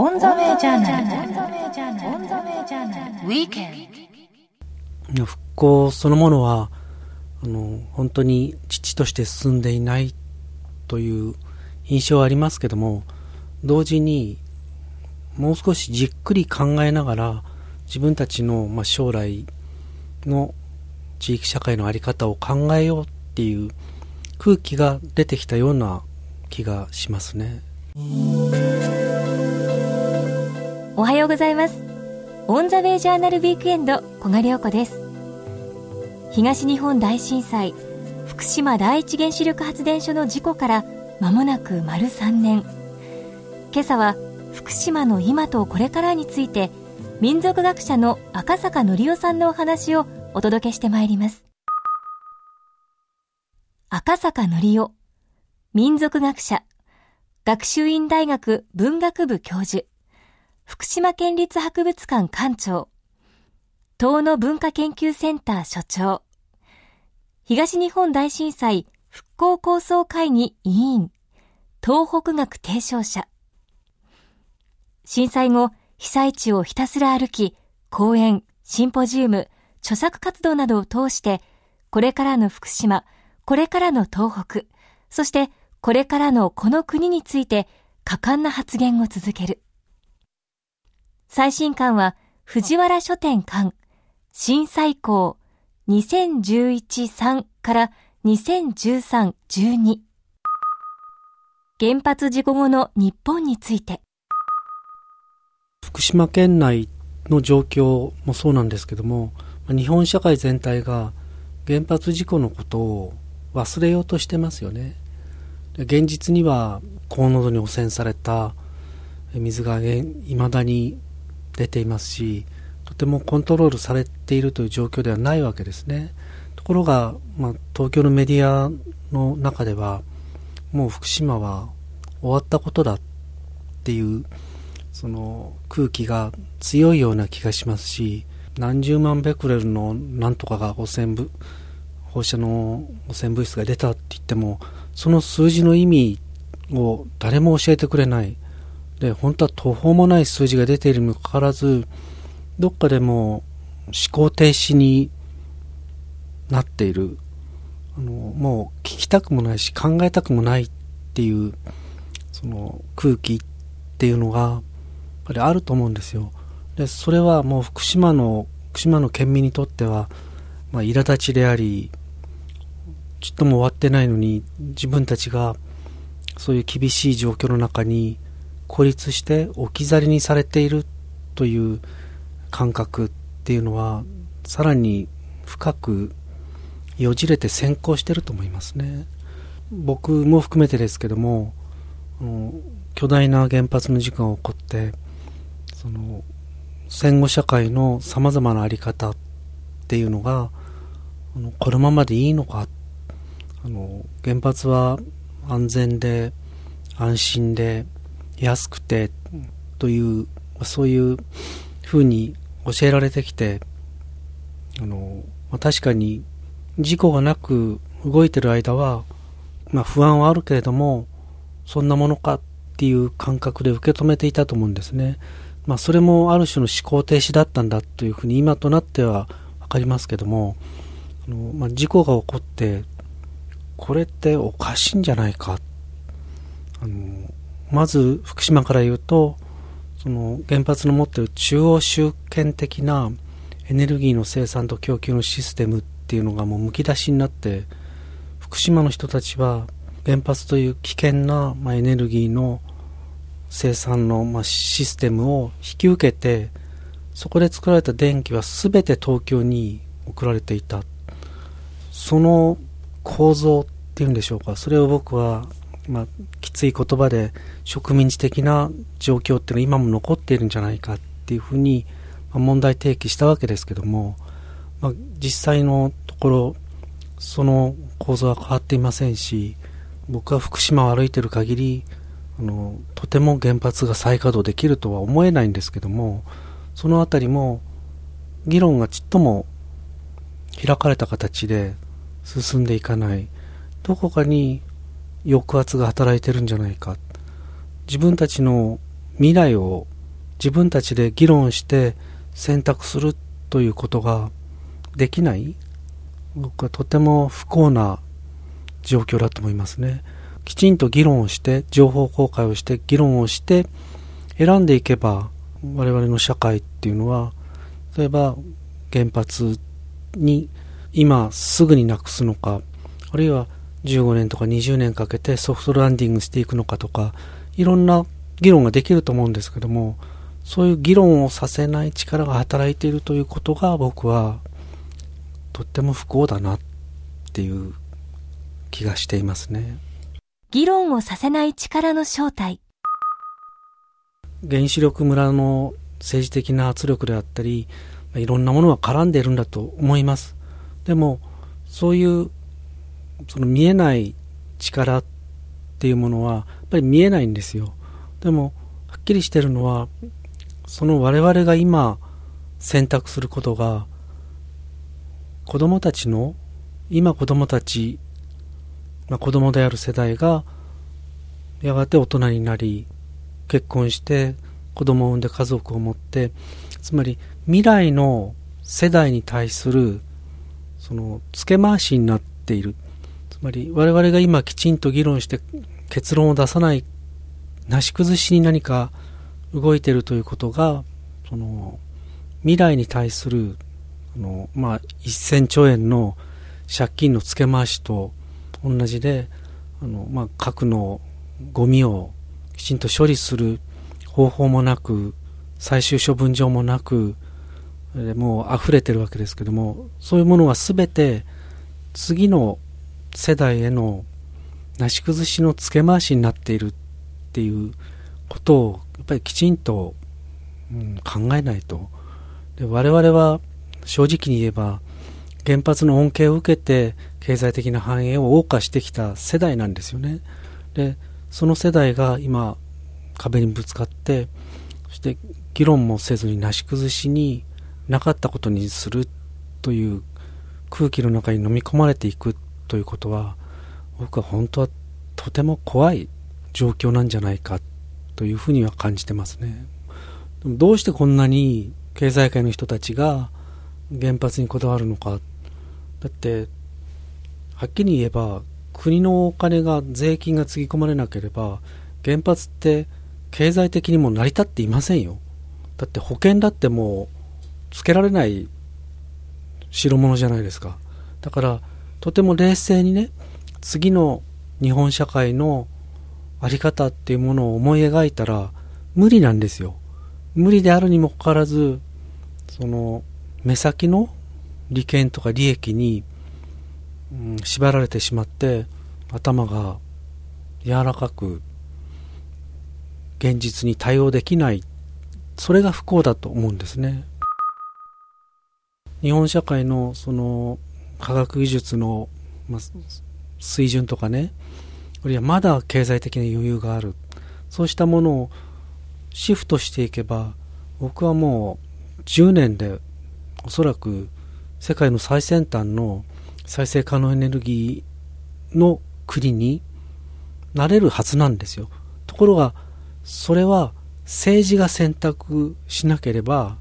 On The Way Journal。On The Way Journal。On The Way Journal。ウィーケン復興そのものは、あの、本当に遅々として進んでいないという印象はありますけども、同時にもう少しじっくり考えながら自分たちの、まあ、将来の地域社会の在り方を考えようっていう空気が出てきたような気がしますねおはようございます。オンザウェイジャーナルウィークエンド小賀良子です。東日本大震災福島第一原子力発電所の事故から間もなく丸3年。今朝は福島の今とこれからについて民族学者の赤坂則夫さんのお話をお届けしてまいります。赤坂則夫民族学者学習院大学文学部教授。福島県立博物館館長。東野文化研究センター所長。東日本大震災復興構想会議委員。東北学提唱者。震災後被災地をひたすら歩き講演シンポジウム著作活動などを通してこれからの福島これからの東北そしてこれからのこの国について果敢な発言を続ける。最新刊は藤原書店館震災校2011-3から2013-12原発事故後の日本について。福島県内の状況もそうなんですけども日本社会全体が原発事故のことを忘れようとしてますよね。現実には高濃度に汚染された水がいまだに出ていますしとてもコントロールされているという状況ではないわけですね。ところが、まあ、東京のメディアの中ではもう福島は終わったことだっていうその空気が強いような気がしますし何十万ベクレルのなんとかが汚染部放射能汚染物質が出たって言ってもその数字の意味を誰も教えてくれない。で本当は途方もない数字が出ているにもかかわらずどっかでも思考停止になっている。あのもう聞きたくもないし考えたくもないっていうその空気っていうのがやっぱりあると思うんですよ。でそれはもう福島の福島の県民にとっては、まあ、苛立ちでありちょっとも終わってないのに自分たちがそういう厳しい状況の中に孤立して置き去りにされているという感覚っていうのはさらに深くよじれて先行してると思いますね。僕も含めてですけども巨大な原発の事故が起こってその戦後社会のさまざまな在り方っていうのがこのままでいいのか。あの原発は安全で安心で安くてというそういうふうに教えられてきてあの、まあ、確かに事故がなく動いてる間は、まあ、不安はあるけれどもそんなものかっていう感覚で受け止めていたと思うんですね、まあ、それもある種の思考停止だったんだというふうに今となっては分かりますけどもあの、まあ、事故が起こってこれっておかしいんじゃないか。あのまず福島から言うとその原発の持っている中央集権的なエネルギーの生産と供給のシステムっていうのがもうむき出しになって福島の人たちは原発という危険な、まあ、エネルギーの生産の、まあ、システムを引き受けてそこで作られた電気は全て東京に送られていた。その構造っていうんでしょうか。それを僕は、まあ、きつい言葉で植民地的な状況っていうのは今も残っているんじゃないかっていうふうに、問題提起したわけですけども、まあ、実際のところその構造は変わっていませんし僕は福島を歩いている限りあのとても原発が再稼働できるとは思えないんですけどもその辺りも議論がちっとも開かれた形で進んでいかない。どこかに抑圧が働いてるんじゃないか自分たちの未来を自分たちで議論して選択するということができない僕はとても不幸な状況だと思いますね。きちんと議論をして、情報公開をして、議論をして、選んでいけば、我々の社会っていうのは、例えば原発に今すぐになくすのか、あるいは15年とか20年かけてソフトランディングしていくのかとか、いろんな議論ができると思うんですけども、そういう議論をさせない力が働いているということが僕はとっても不幸だなっていう気がしていますね。議論をさせない力の正体。原子力村の政治的な圧力であったり、いろんなものが絡んでいるんだと思います。でも、そういうその見えない力っていうものはやっぱり見えないんですよ。でもはっきりしてるのはその我々が今選択することが子供たちの今子供たち、まあ、子供である世代がやがて大人になり結婚して子供を産んで家族を持ってつまり未来の世代に対するその付け回しになっている。つまり我々が今きちんと議論して結論を出さないなし崩しに何か動いてるということがその未来に対するあの、まあ、1000兆円の借金の付け回しと同じであの、まあ、核のゴミをきちんと処理する方法もなく最終処分場もなくもう溢れてるわけですけどもそういうものは全て次の世代へのなし崩しの付け回しになっているっていうことをやっぱりきちんと、うん、考えないと。で我々は正直に言えば原発の恩恵を受けて経済的な繁栄を謳歌してきた世代なんですよね。でその世代が今壁にぶつかってそして議論もせずになし崩しになかったことにするという空気の中に飲み込まれていくということは僕は本当はとても怖い状況なんじゃないかというふうには感じてますね。どうしてこんなに経済界の人たちが原発にこだわるのか。だってはっきり言えば国のお金が税金がつぎ込まれなければ原発って経済的にも成り立っていませんよ。だって保険だってもうつけられない代物じゃないですか。だからとても冷静にね次の日本社会の在り方っていうものを思い描いたら無理なんですよ。無理であるにもかかわらずその目先の利権とか利益に、うん、縛られてしまって頭が柔らかく現実に対応できない。それが不幸だと思うんですね。日本社会のその科学技術の、まあ、水準とかね。あるいはまだ経済的な余裕がある。そうしたものをシフトしていけば僕はもう10年でおそらく世界の最先端の再生可能エネルギーの国になれるはずなんですよ。ところがそれは政治が選択しなければ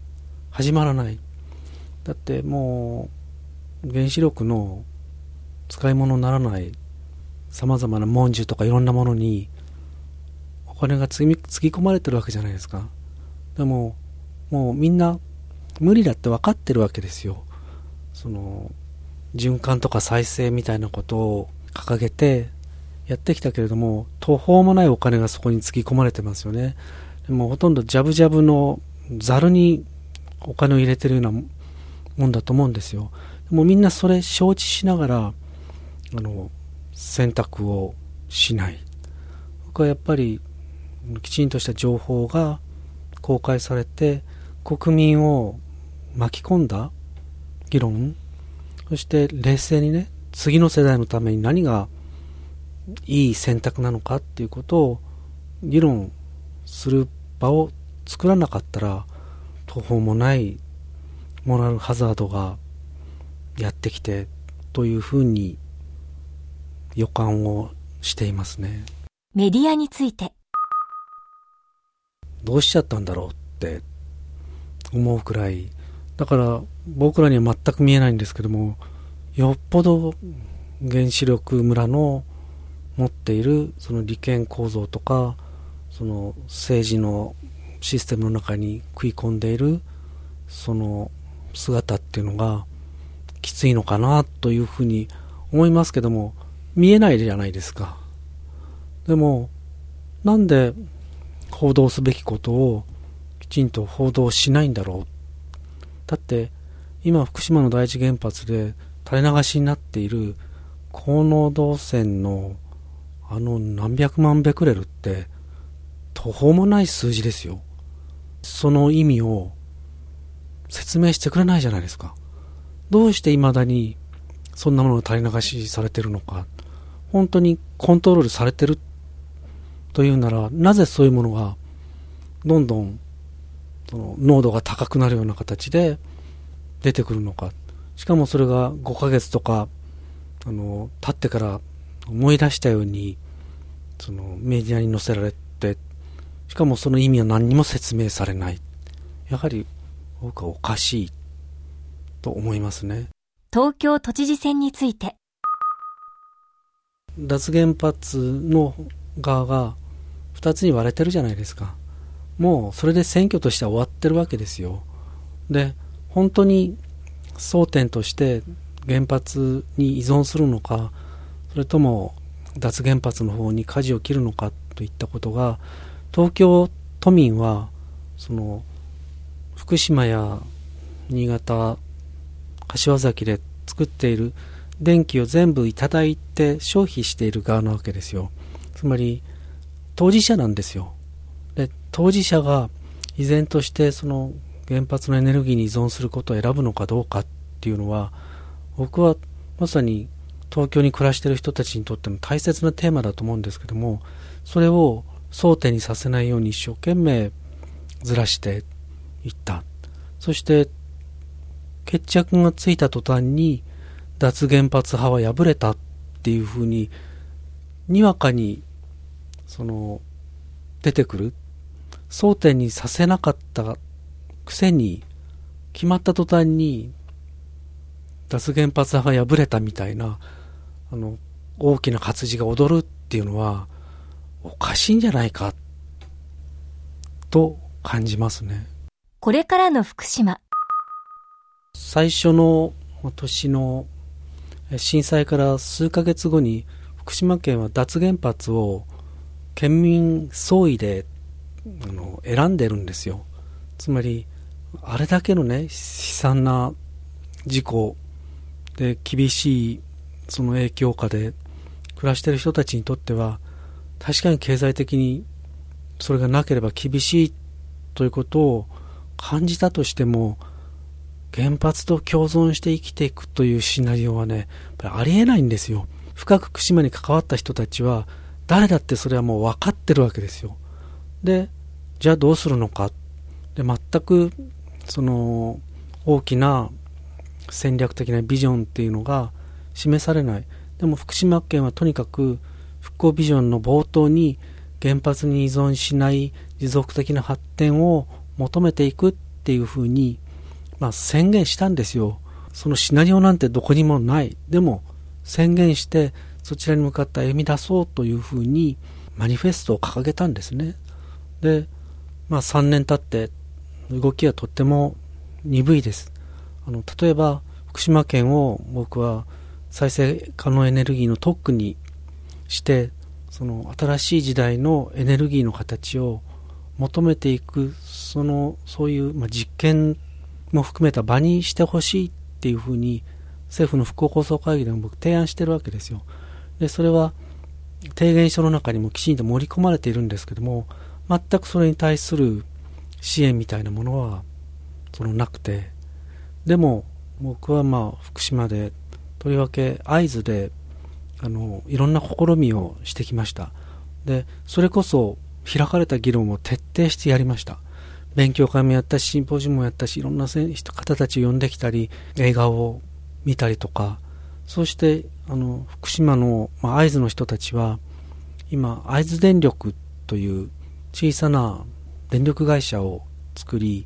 始まらない。だってもう原子力の使い物にならないさまざまな文殊とかいろんなものにお金がつぎつぎ込まれてるわけじゃないですか。でももうみんな無理だって分かってるわけですよ。その循環とか再生みたいなことを掲げてやってきたけれども途方もないお金がそこにつぎ込まれてますよね。でもほとんどジャブジャブのざるにお金を入れてるようなもんだと思うんですよ。もうみんなそれ承知しながらあの選択をしない。僕はやっぱりきちんとした情報が公開されて国民を巻き込んだ議論。そして冷静にね次の世代のために何がいい選択なのかっていうことを議論する場を作らなかったら途方もないモラルハザードがやってきてというふうに予感をしていますね。メディアについて。どうしちゃったんだろうって思うくらい。だから僕らには全く見えないんですけどもよっぽど原子力村の持っているその利権構造とかその政治のシステムの中に食い込んでいるその姿っていうのがきついのかなというふうに思いますけども見えないじゃないですか。でもなんで報道すべきことをきちんと報道しないんだろう。だって今福島の第一原発で垂れ流しになっている高濃度汚染のあの何百万ベクレルって途方もない数字ですよ。その意味を説明してくれないじゃないですか。どうして未だにそんなものが垂れ流しされてるのか。本当にコントロールされてるというならなぜそういうものがどんどんその濃度が高くなるような形で出てくるのか。しかもそれが5ヶ月とかあの経ってから思い出したようにそのメディアに載せられてしかもその意味は何にも説明されない。やはり僕はおかしい。と思いますね。東京都知事選について。脱原発の側が2つに割れてるじゃないですか。もうそれで選挙としては終わってるわけですよ。で本当に争点として原発に依存するのかそれとも脱原発の方に舵を切るのかといったことが東京都民はその福島や新潟柏崎で作っている電気を全部いただいて消費している側なわけですよ。つまり当事者なんですよ。で当事者が依然としてその原発のエネルギーに依存することを選ぶのかどうかっていうのは僕はまさに東京に暮らしている人たちにとっての大切なテーマだと思うんですけどもそれを争点にさせないように一生懸命ずらしていった。そして決着がついた途端に脱原発派は敗れたっていうふうににわかにその出てくる。争点にさせなかったくせに決まった途端に脱原発派が敗れたみたいなあの大きな活字が踊るっていうのはおかしいんじゃないかと感じますね。これからの福島。最初の年の震災から数ヶ月後に福島県は脱原発を県民総意であの選んでるんですよ。つまりあれだけのね悲惨な事故で厳しいその影響下で暮らしてる人たちにとっては確かに経済的にそれがなければ厳しいということを感じたとしても原発と共存して生きていくというシナリオはね、ありえないんですよ。深く福島に関わった人たちは、誰だってそれはもう分かってるわけですよ。で、じゃあどうするのか。で、全く、その、大きな戦略的なビジョンっていうのが示されない。でも福島県はとにかく復興ビジョンの冒頭に原発に依存しない持続的な発展を求めていくっていうふうにまあ、宣言したんですよ。そのシナリオなんてどこにもない。でも、宣言して、そちらに向かって歩み出そうというふうに、マニフェストを掲げたんですね。で、まあ、3年経って、動きはとっても鈍いです。あの、例えば、福島県を僕は再生可能エネルギーの特区にして、その新しい時代のエネルギーの形を求めていく、その、そういう、まあ、実験も含めた場にしてほしいっていうふうに政府の復興構想会議でも僕提案してるわけですよ。で、それは提言書の中にもきちんと盛り込まれているんですけども、全くそれに対する支援みたいなものはそのなくて、でも僕はまあ福島でとりわけ会津であのいろんな試みをしてきました。で、それこそ開かれた議論を徹底してやりました。勉強会もやったし、シンポジウムもやったし、いろんな方たちを呼んできたり、映画を見たりとか、そして、あの、福島の、まあ、会津の人たちは、今、会津電力という小さな電力会社を作り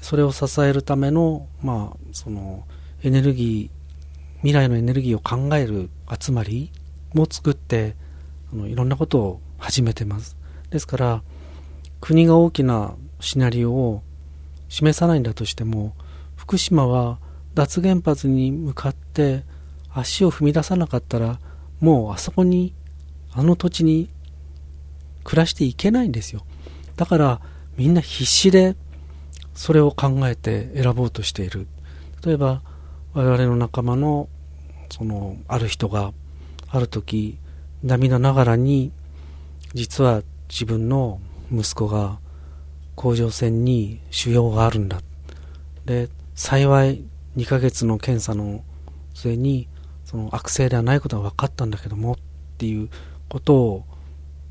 それを支えるための,、まあ、そのエネルギー未来のエネルギーを考える集まりも作ってあのいろんなことを始めてます。ですから国が大きなシナリオを示さないんだとしても福島は脱原発に向かって足を踏み出さなかったらもうあそこにあの土地に暮らしていけないんですよ。だからみんな必死でそれを考えて選ぼうとしている。例えば我々の仲間のそのある人がある時涙ながらに実は自分の息子が甲状腺に腫瘍があるんだ。で幸い2ヶ月の検査の末にその悪性ではないことが分かったんだけどもっていうことを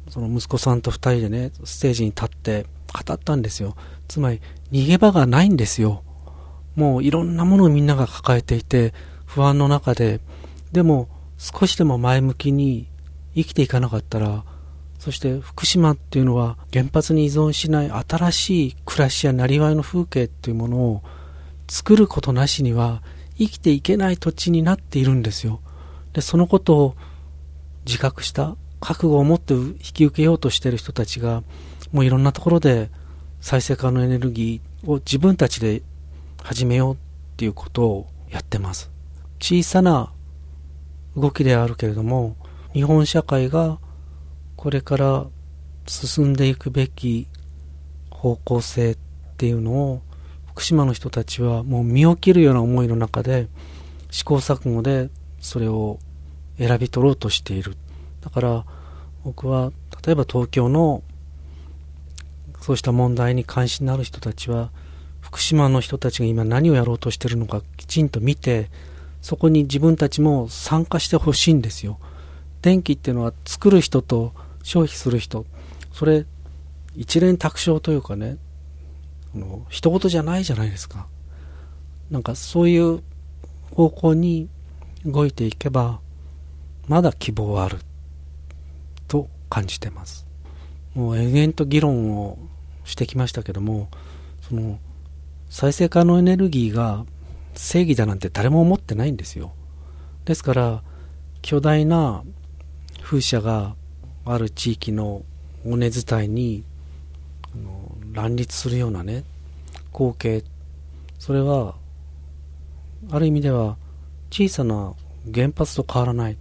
その息子さんと2人でねステージに立って語ったんですよ。つまり逃げ場がないんですよ。もういろんなものをみんなが抱えていて不安の中で。でも少しでも前向きに生きていかなかったらそして福島っていうのは原発に依存しない新しい暮らしやなりわいの風景っていうものを作ることなしには生きていけない土地になっているんですよ。でそのことを自覚した覚悟を持って引き受けようとしている人たちがもういろんなところで再生可能エネルギーを自分たちで始めようっていうことをやってます。小さな動きであるけれども日本社会がこれから進んでいくべき方向性っていうのを福島の人たちはもう身を切るような思いの中で試行錯誤でそれを選び取ろうとしている。だから僕は例えば東京のそうした問題に関心のある人たちは福島の人たちが今何をやろうとしてるのかきちんと見てそこに自分たちも参加してほしいんですよ。電気っていうのは作る人と消費する人。それ一連卓上というかねあの人事じゃないじゃないですか。なんかそういう方向に動いていけばまだ希望はあると感じてます。もう延々と議論をしてきましたけどもその再生可能エネルギーが正義だなんて誰も思ってないんですよ。ですから巨大な風車がある地域の尾根伝いに乱立するようなね光景。それはある意味では小さな原発と変わらない。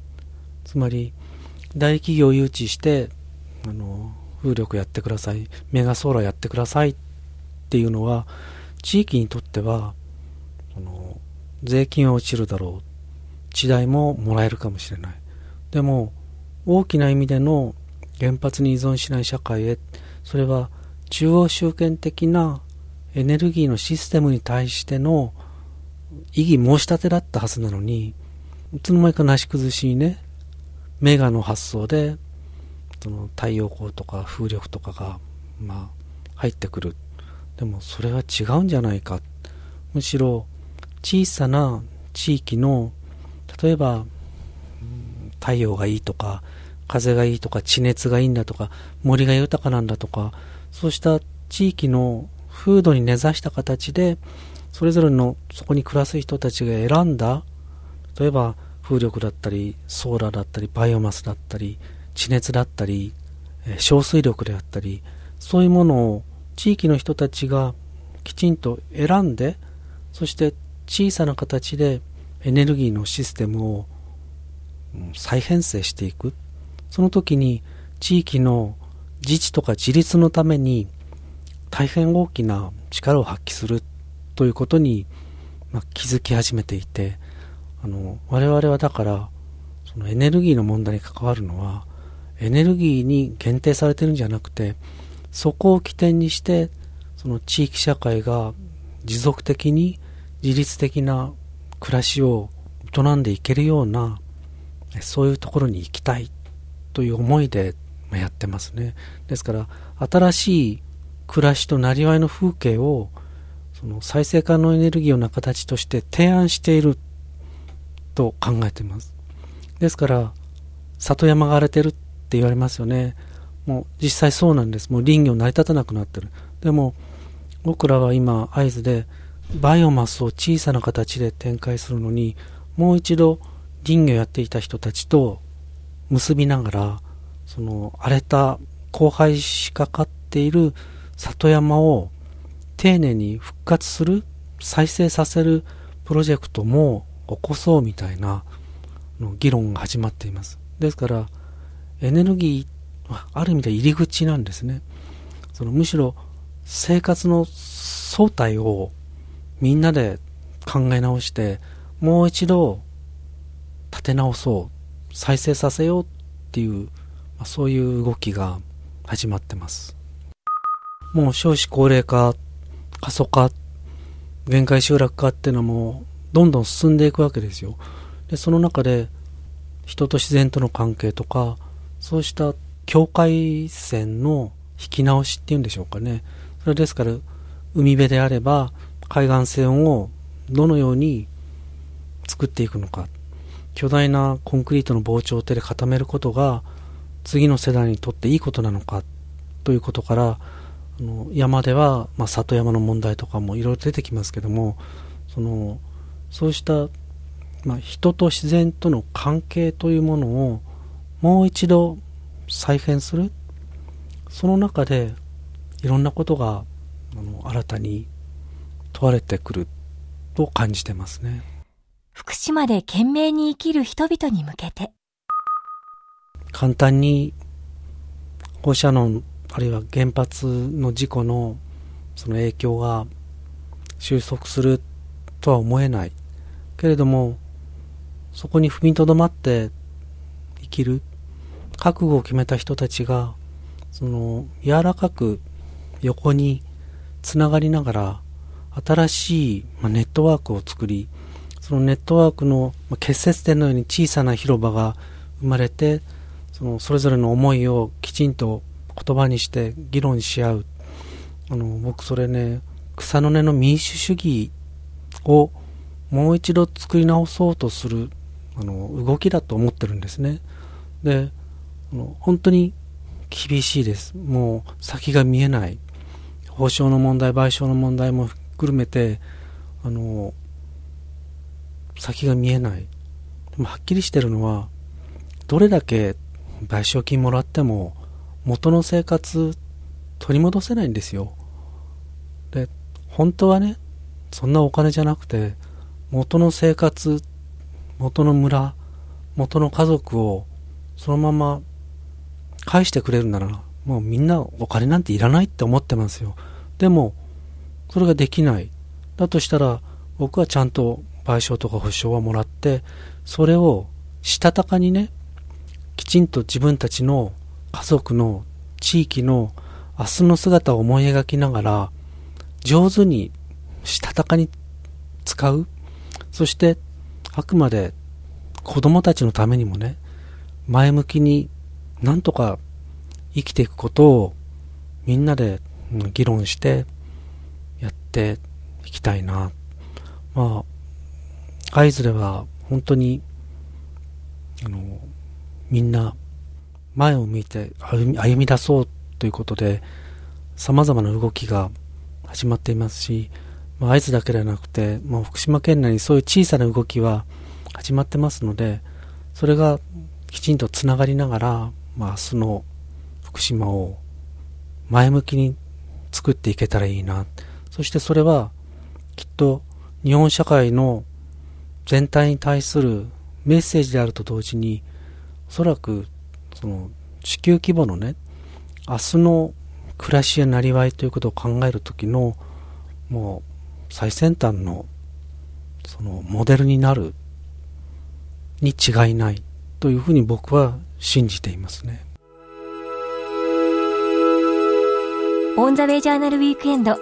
つまり大企業を誘致してあの風力やってください。メガソーラーやってください。っていうのは地域にとってはその税金は落ちるだろう。地代ももらえるかもしれない。でも大きな意味での原発に依存しない社会へそれは中央集権的なエネルギーのシステムに対しての異議申し立てだったはずなのにいつの間にかなし崩しにねメガの発想でその太陽光とか風力とかがまあ入ってくる。でもそれは違うんじゃないか。むしろ小さな地域の例えば太陽がいいとか風がいいとか地熱がいいんだとか森が豊かなんだとかそうした地域の風土に根ざした形でそれぞれのそこに暮らす人たちが選んだ例えば風力だったりソーラーだったりバイオマスだったり地熱だったり小水力であったりそういうものを地域の人たちがきちんと選んでそして小さな形でエネルギーのシステムを再編成していく。その時に地域の自治とか自立のために大変大きな力を発揮するということに、まあ、気づき始めていてあの我々はだからそのエネルギーの問題に関わるのはエネルギーに限定されてるんじゃなくてそこを起点にしてその地域社会が持続的に自律的な暮らしを営んでいけるようなそういうところに行きたいという思いでやってますね。ですから新しい暮らしとなりわいの風景をその再生可能エネルギーの形として提案していると考えています。ですから里山が荒れてるって言われますよね。もう実際そうなんです。もう林業成り立たなくなってる。でも僕らは今会津でバイオマスを小さな形で展開するのにもう一度林業やっていた人たちと結びながらその荒れた荒廃しかかっている里山を丁寧に復活する再生させるプロジェクトも起こそうみたいなの議論が始まっています。ですからエネルギーはある意味で入り口なんですね。そのむしろ生活の総体をみんなで考え直してもう一度立て直そう再生させようっていう、まあ、そういう動きが始まってます。もう少子高齢化過疎化限界集落化っていうのもどんどん進んでいくわけですよ。でその中で人と自然との関係とかそうした境界線の引き直しっていうんでしょうかね。それですから海辺であれば海岸線をどのように作っていくのか。巨大なコンクリートの防潮堤で固めることが次の世代にとっていいことなのかということからあの山では、まあ、里山の問題とかもいろいろ出てきますけどもそのそうした、まあ、人と自然との関係というものをもう一度再編する。その中でいろんなことがあの新たに問われてくると感じてますね。福島で懸命に生きる人々に向けて。簡単に放射能あるいは原発の事故のその影響が収束するとは思えないけれどもそこに踏みとどまって生きる覚悟を決めた人たちがその柔らかく横につながりながら新しい、ネットワークを作りそのネットワークの、結節点のように小さな広場が生まれてそのそれぞれの思いをきちんと言葉にして議論し合う。あの僕それね草の根の民主主義をもう一度作り直そうとするあの動きだと思ってるんですね。であの本当に厳しいです。もう先が見えない。補償の問題賠償の問題も含めてあの先が見えない。でもはっきりしてるのはどれだけ賠償金もらっても元の生活取り戻せないんですよ。で本当はねそんなお金じゃなくて元の生活元の村元の家族をそのまま返してくれるならもうみんなお金なんていらないって思ってますよ。でもそれができない。だとしたら僕はちゃんと賠償とか保証はもらってそれをしたたかにねきちんと自分たちの家族の地域の明日の姿を思い描きながら上手にしたたかに使う。そしてあくまで子供たちのためにもね前向きになんとか生きていくことをみんなで議論してやっていきたいな。まあ会津では本当にあのみんな前を向いて歩み歩み出そうということで様々な動きが始まっていますし、まあ、会津だけではなくて、もう福島県内にそういう小さな動きは始まってますので、それがきちんとつながりながら、まあ、明日の福島を前向きに作っていけたらいいな。そしてそれはきっと日本社会の全体に対するメッセージであると同時に、おそらくその地球規模のね、明日の暮らしやなりわいということを考える時のもう最先端のそのモデルになるに違いないというふうに僕は信じていますね。オンザウェイジャーナルウィークエンド。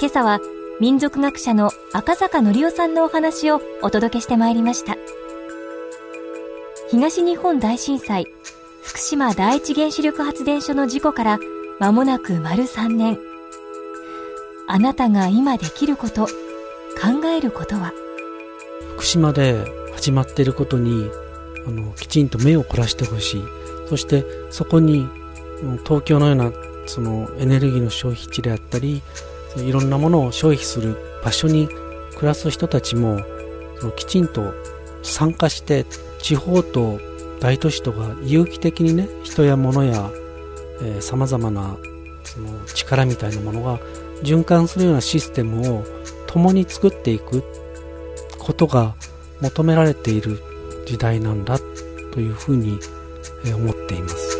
今朝は民族学者の赤坂則夫さんのお話をお届けしてまいりました。東日本大震災福島第一原子力発電所の事故から間もなく丸3年。あなたが今できること、考えることは？福島で始まっていることにあのきちんと目を凝らしてほしい。そしてそこに東京のようなそのエネルギーの消費地であったりいろんなものを消費する場所に暮らす人たちもそのきちんと参加して地方と大都市とが有機的にね人や物やさまざまなその力みたいなものが循環するようなシステムを共に作っていくことが求められている時代なんだというふうに思っています。